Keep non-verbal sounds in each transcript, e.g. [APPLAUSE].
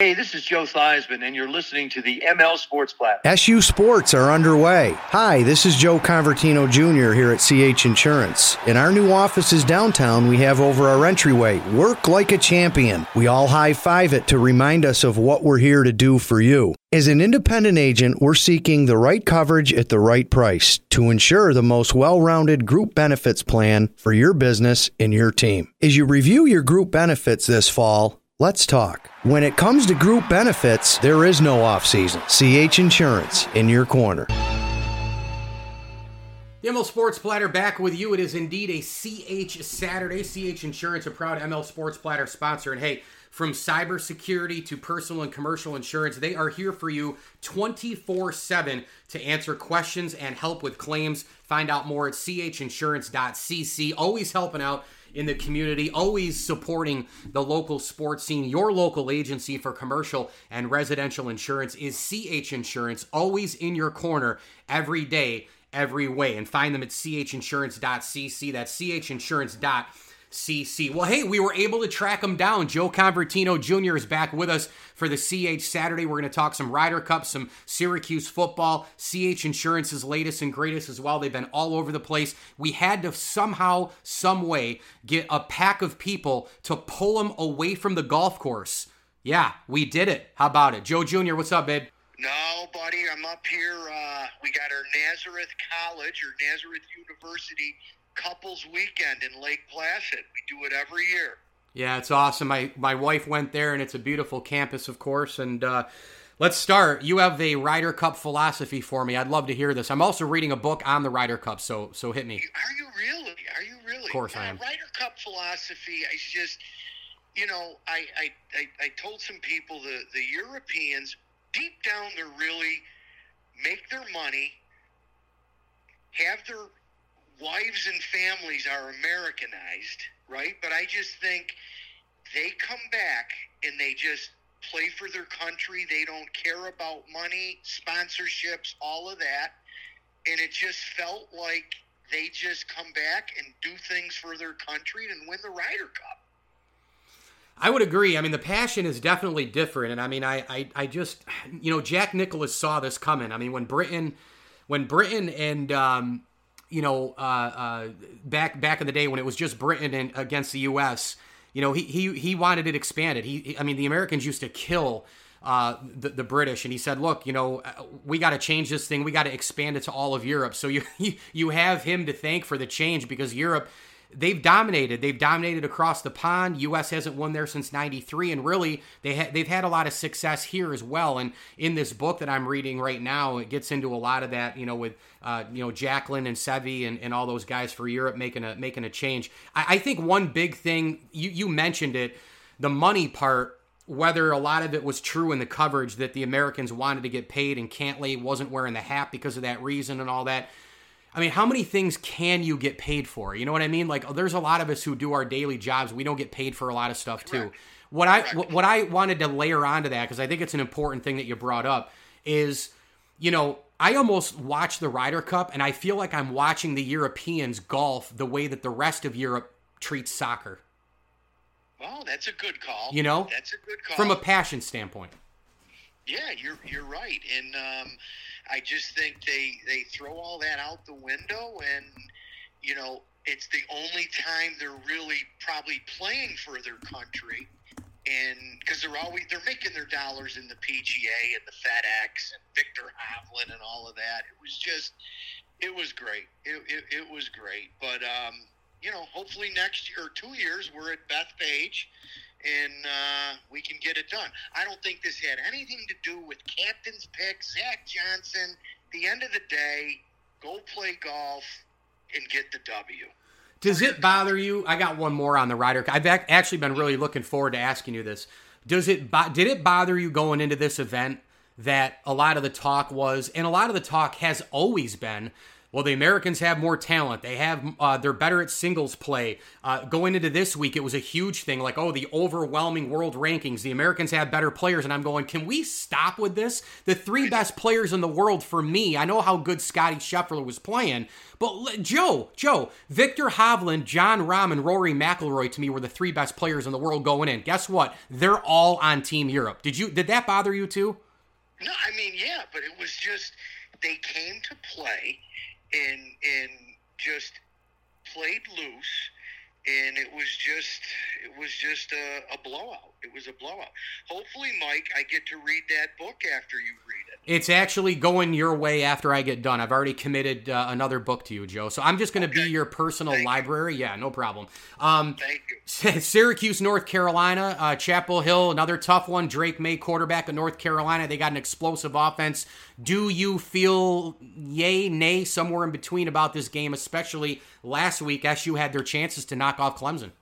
Hey, this is Joe Theismann, and you're listening to the ML Sports Platform. SU Sports are underway. Hi, this is Joe Convertino Jr. here at CH Insurance. In our new offices downtown, we have over our entryway Work Like a Champion. We all high five it to remind us of what we're here to do for you. As an independent agent, we're seeking the right coverage at the right price to ensure the most well rounded group benefits plan for your business and your team. As you review your group benefits this fall, Let's talk. When it comes to group benefits, there is no off season. CH Insurance in your corner. ML Sports Platter back with you. It is indeed a CH Saturday. CH Insurance, a proud ML Sports Platter sponsor. And hey, from cybersecurity to personal and commercial insurance, they are here for you 24 7 to answer questions and help with claims. Find out more at chinsurance.cc. Always helping out in the community, always supporting the local sports scene. Your local agency for commercial and residential insurance is CH Insurance, always in your corner every day, every way. And find them at chinsurance.cc. That's chinsurance.cc. CC. Well, hey, we were able to track him down. Joe Convertino Jr. is back with us for the CH Saturday. We're going to talk some Ryder Cup, some Syracuse football, CH Insurance's latest and greatest as well. They've been all over the place. We had to somehow, some way, get a pack of people to pull them away from the golf course. Yeah, we did it. How about it? Joe Jr., what's up, babe? No, buddy, I'm up here. Uh, we got our Nazareth College or Nazareth University couples weekend in Lake Placid. We do it every year. Yeah, it's awesome. My my wife went there, and it's a beautiful campus, of course. And uh, let's start. You have a Ryder Cup philosophy for me. I'd love to hear this. I'm also reading a book on the Ryder Cup, so so hit me. Are you really? Are you really? Of course, I am. Ryder Cup philosophy is just, you know, I I, I, I told some people the the Europeans deep down they're really make their money, have their wives and families are Americanized, right? But I just think they come back and they just play for their country. They don't care about money, sponsorships, all of that. And it just felt like they just come back and do things for their country and win the Ryder Cup. I would agree. I mean, the passion is definitely different, and I mean, I, I, I just, you know, Jack Nicklaus saw this coming. I mean, when Britain, when Britain and um, you know, uh, uh, back back in the day when it was just Britain and against the U.S. You know, he he he wanted it expanded. He, he I mean, the Americans used to kill uh, the, the British, and he said, "Look, you know, we got to change this thing. We got to expand it to all of Europe." So [LAUGHS] you you have him to thank for the change because Europe they've dominated. They've dominated across the pond. U.S. hasn't won there since '93, and really they ha- they've had a lot of success here as well. And in this book that I'm reading right now, it gets into a lot of that. You know, with uh, you know Jacklin and Seve and, and all those guys for Europe making a making a change. I, I think one big thing you you mentioned it, the money part. Whether a lot of it was true in the coverage that the Americans wanted to get paid and Cantlay wasn't wearing the hat because of that reason and all that I mean, how many things can you get paid for? You know what I mean? Like, uh, there's a lot of us who do our daily jobs. We don't get paid for a lot of stuff too. What I what I wanted to layer onto that because I think it's an important thing that you brought up is, you know, I almost watch the Ryder Cup and I feel like I'm watching the Europeans golf the way that the rest of Europe treats soccer. Well, that's a good call. You know, that's a good call from a passion standpoint. Yeah, you're you're right, and um, I just think they they throw all that out the window, and you know it's the only time they're really probably playing for their country, and because they're always they're making their dollars in the PGA and the FedEx and Viktor Hovland and all of that. It was just it was great. It it, it was great, but um, you know, hopefully next year or two years we're at Bethpage and uh, we can get it done. I don't think this had anything to do with captain's pick, Zach Johnson. The end of the day, go play golf and get the W. Does it bother you? I got one more on the Ryder. I've actually been really looking forward to asking you this. Does it did it bother you going into this event that a lot of the talk was, and a lot of the talk has always been Well, the Americans have more talent. They have uh, they're better at singles play. Uh, going into this week, it was a huge thing. Like, oh, the overwhelming world rankings. The Americans have better players, and I'm going. Can we stop with this? The three best players in the world for me. I know how good Scotty Scheffler was playing, but Joe, Joe, Viktor Hovland, Jon Rahm, and Rory McIlroy to me were the three best players in the world going in. Guess what? They're all on Team Europe. Did you? Did that bother you too? No, I mean, yeah, but it was just they came to play and and just played loose and it was just it was just a, a, blowout. It was a blowout. Hopefully, Mike, I get to read that book after you read it. It's actually going your way after I get done. I've already committed uh, another book to you, Joe. So I'm just going to okay. be your personal Thank library. You. Yeah, no problem. Um, Thank you. Syracuse, North Carolina, uh, Chapel Hill, another tough one. Drake Maye quarterback of North Carolina. They got an explosive offense. Do you feel yay, nay, somewhere in between about this game, especially last week? SU had their chances to knock off Clemson.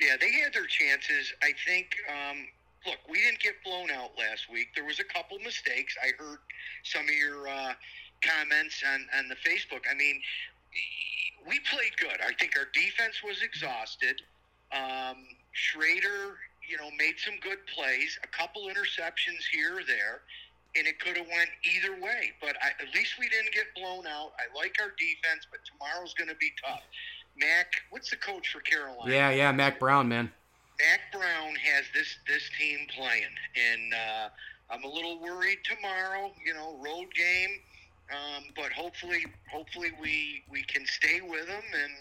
Yeah, they had their chances. I think. Um, look, we didn't get blown out last week. There was a couple mistakes. I heard some of your uh, comments on on the Facebook. I mean, we played good. I think our defense was exhausted. Um, Shrader, you know, made some good plays. A couple interceptions here or there and it could have went either way. But I, at least we didn't get blown out. I like our defense, but tomorrow's going to be tough. Mack, what's the coach for Carolina? Yeah, yeah, Mack Brown, man. Mack Brown has this this team playing, and uh, I'm a little worried tomorrow. You know, road game. Um, but hopefully, hopefully we we can stay with them. And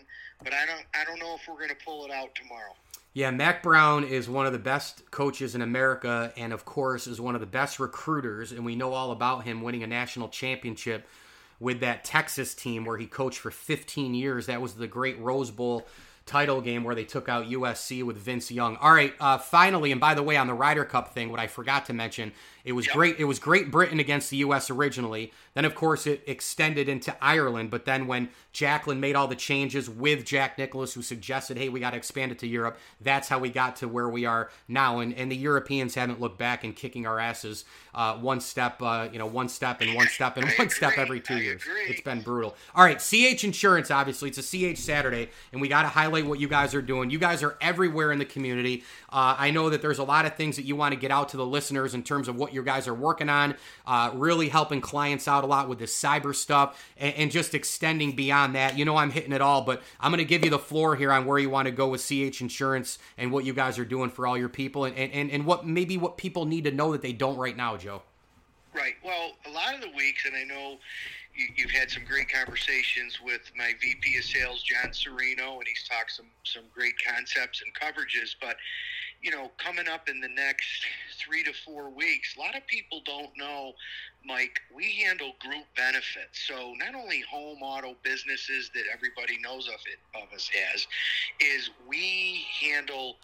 but I don't I don't know if we're going to pull it out tomorrow. Yeah, Mack Brown is one of the best coaches in America, and of course, is one of the best recruiters. And we know all about him winning a national championship with that Texas team where he coached for 15 years. That was the great Rose Bowl title game where they took out USC with Vince Young. All right, uh, finally, and by the way, on the Ryder Cup thing, what I forgot to mention, it was yep. great. It was Great Britain against the U.S. originally. Then, of course, it extended into Ireland. But then, when Jacklin made all the changes with Jack Nicklaus, who suggested, "Hey, we got to expand it to Europe," that's how we got to where we are now. And, and the Europeans haven't looked back and kicking our asses uh, one step, uh, you know, one step and one step and one step every two I years. Agree. It's been brutal. All right, CH Insurance. Obviously, it's a CH Saturday, and we got to highlight what you guys are doing. You guys are everywhere in the community. Uh, I know that there's a lot of things that you want to get out to the listeners in terms of what you guys are working on, uh, really helping clients out a lot with this cyber stuff and, and, just extending beyond that. You know, I'm hitting it all, but I'm going to give you the floor here on where you want to go with CH Insurance and what you guys are doing for all your people and, and, and what maybe what people need to know that they don't right now, Joe. Right. Well, a lot of the weeks, and I know you, have had some great conversations with my VP of Sales, John Serino, and he's talked some some great concepts and coverages. But you know, coming up in the next three to four weeks, a lot of people don't know, Mike. We handle group benefits, so not only home auto businesses that everybody knows of it of us as, is we handle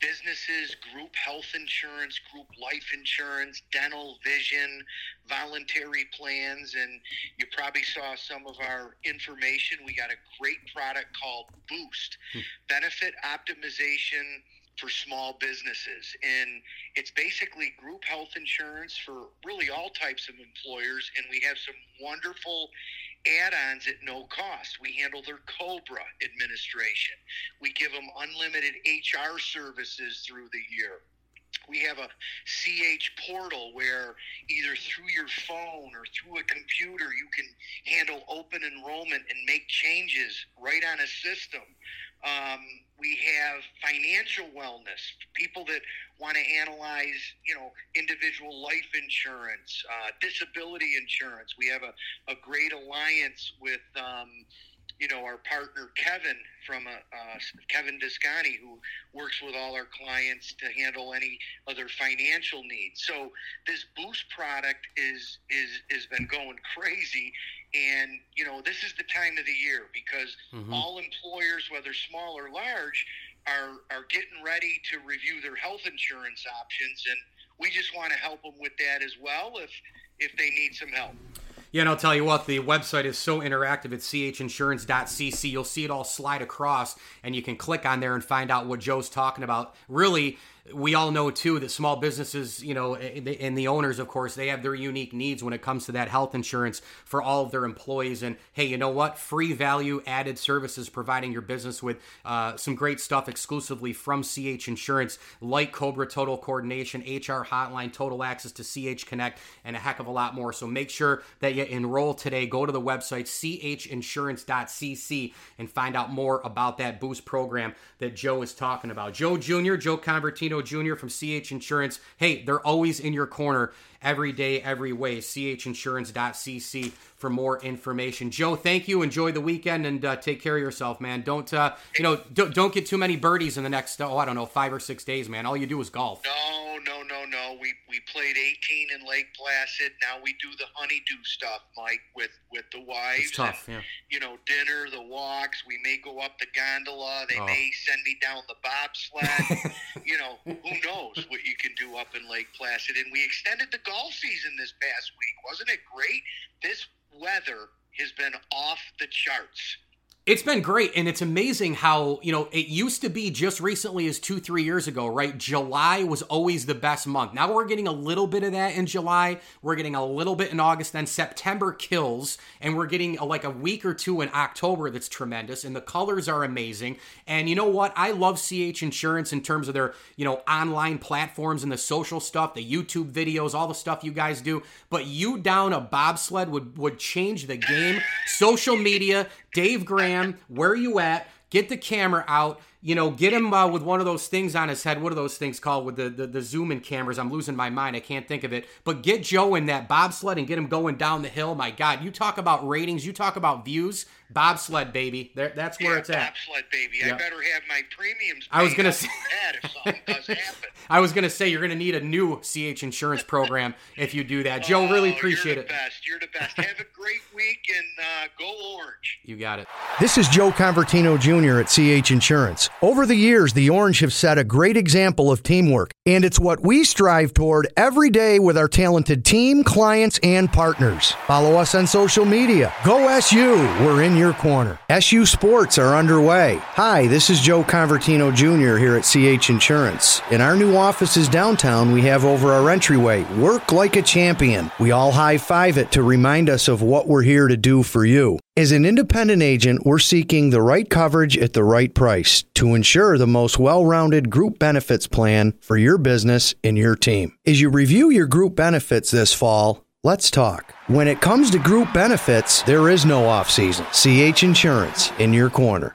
businesses, group health insurance, group life insurance, dental, vision, voluntary plans, and you probably saw some of our information. We got a great product called Boost, hmm. benefit optimization for small businesses. And it's basically group health insurance for really all types of employers. And we have some wonderful add-ons at no cost. We handle their Cobra administration. We give them unlimited HR services through the year. We have a CH portal where either through your phone or through a computer you can handle open enrollment and make changes right on a system. Um, we have financial wellness, people that want to analyze, you know, individual life insurance, uh, disability insurance. We have a, a great alliance with, um, you know, our partner Kevin from uh, uh, Kevin Discani, who works with all our clients to handle any other financial needs. So this Boost product is is has been going crazy, and you know this is the time of the year because mm-hmm. all employers, whether small or large, are are getting ready to review their health insurance options, and we just want to help them with that as well if if they need some help. Yeah, and I'll tell you what, the website is so interactive at chinsurance.cc. You'll see it all slide across, and you can click on there and find out what Joe's talking about. Really, we all know too that small businesses, you know, and the owners, of course, they have their unique needs when it comes to that health insurance for all of their employees. And hey, you know what? Free value added services providing your business with uh, some great stuff exclusively from CH Insurance, like Cobra Total Coordination, HR Hotline, Total Access to CH Connect, and a heck of a lot more. So make sure that you enroll today. Go to the website chinsurance.cc and find out more about that boost program that Joe is talking about. Joe Jr., Joe Convertino Jr. from CH Insurance. Hey, they're always in your corner every day, every way. CHinsurance.cc for more information. Joe, thank you. Enjoy the weekend and uh, take care of yourself, man. Don't uh, you know? Don't, don't get too many birdies in the next oh I don't know five or six days, man. All you do is golf. No, no, no, no. We we played 18 in Lake Placid. Now we do the honeydew stuff, Mike, with with the wives. It's tough, and, yeah. You know, dinner, the walks. We may go up the gondola. They oh. may send me down the bobsled. [LAUGHS] you know, who knows what you can do up in Lake Placid? And we extended the golf season this past week. Wasn't it great? This weather has been off the charts. It's been great, and it's amazing how, you know, it used to be just recently as two, three years ago, right? July was always the best month. Now we're getting a little bit of that in July. We're getting a little bit in August. Then September kills, and we're getting a, like a week or two in October that's tremendous, and the colors are amazing. And you know what? I love CH Insurance in terms of their, you know, online platforms and the social stuff, the YouTube videos, all the stuff you guys do. But you down a bobsled would, would change the game. Social media, Dave Graham, where are you at? Get the camera out. You know, get him uh, with one of those things on his head. What are those things called with the, the, the zoom in cameras? I'm losing my mind. I can't think of it. But get Joe in that bobsled and get him going down the hill. My God, you talk about ratings. You talk about views. Bobsled, baby. There, that's where yeah, it's at. Bobsled, baby. Yep. I better have my premiums. I was gonna say if something does [LAUGHS] happen. I was gonna say you're gonna need a new CH insurance program if you do that. Joe, really appreciate you're it. Best. You're the best. have a great week and uh, go orange. You got it. This is Joe Convertino Jr. at CH Insurance. Over the years, the Orange have set a great example of teamwork, and it's what we strive toward every day with our talented team, clients, and partners. Follow us on social media. Go SU. We're in your corner. SU Sports are underway. Hi, this is Joe Convertino Jr. here at CH Insurance. In our new offices downtown, we have over our entryway Work Like a Champion. We all high five it to remind us of what we're here to do for you. As an independent agent, we're seeking the right coverage at the right price to ensure the most well rounded group benefits plan for your business and your team. As you review your group benefits this fall, Let's talk. When it comes to group benefits, there is no off season. CH Insurance in your corner.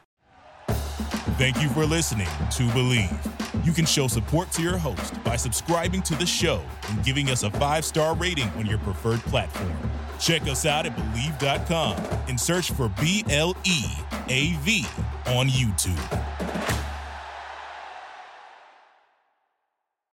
Thank you for listening to Bleav. You can show support to your host by subscribing to the show and giving us a five star rating on your preferred platform. Check us out at Bleav.com and search for B L E A V on YouTube.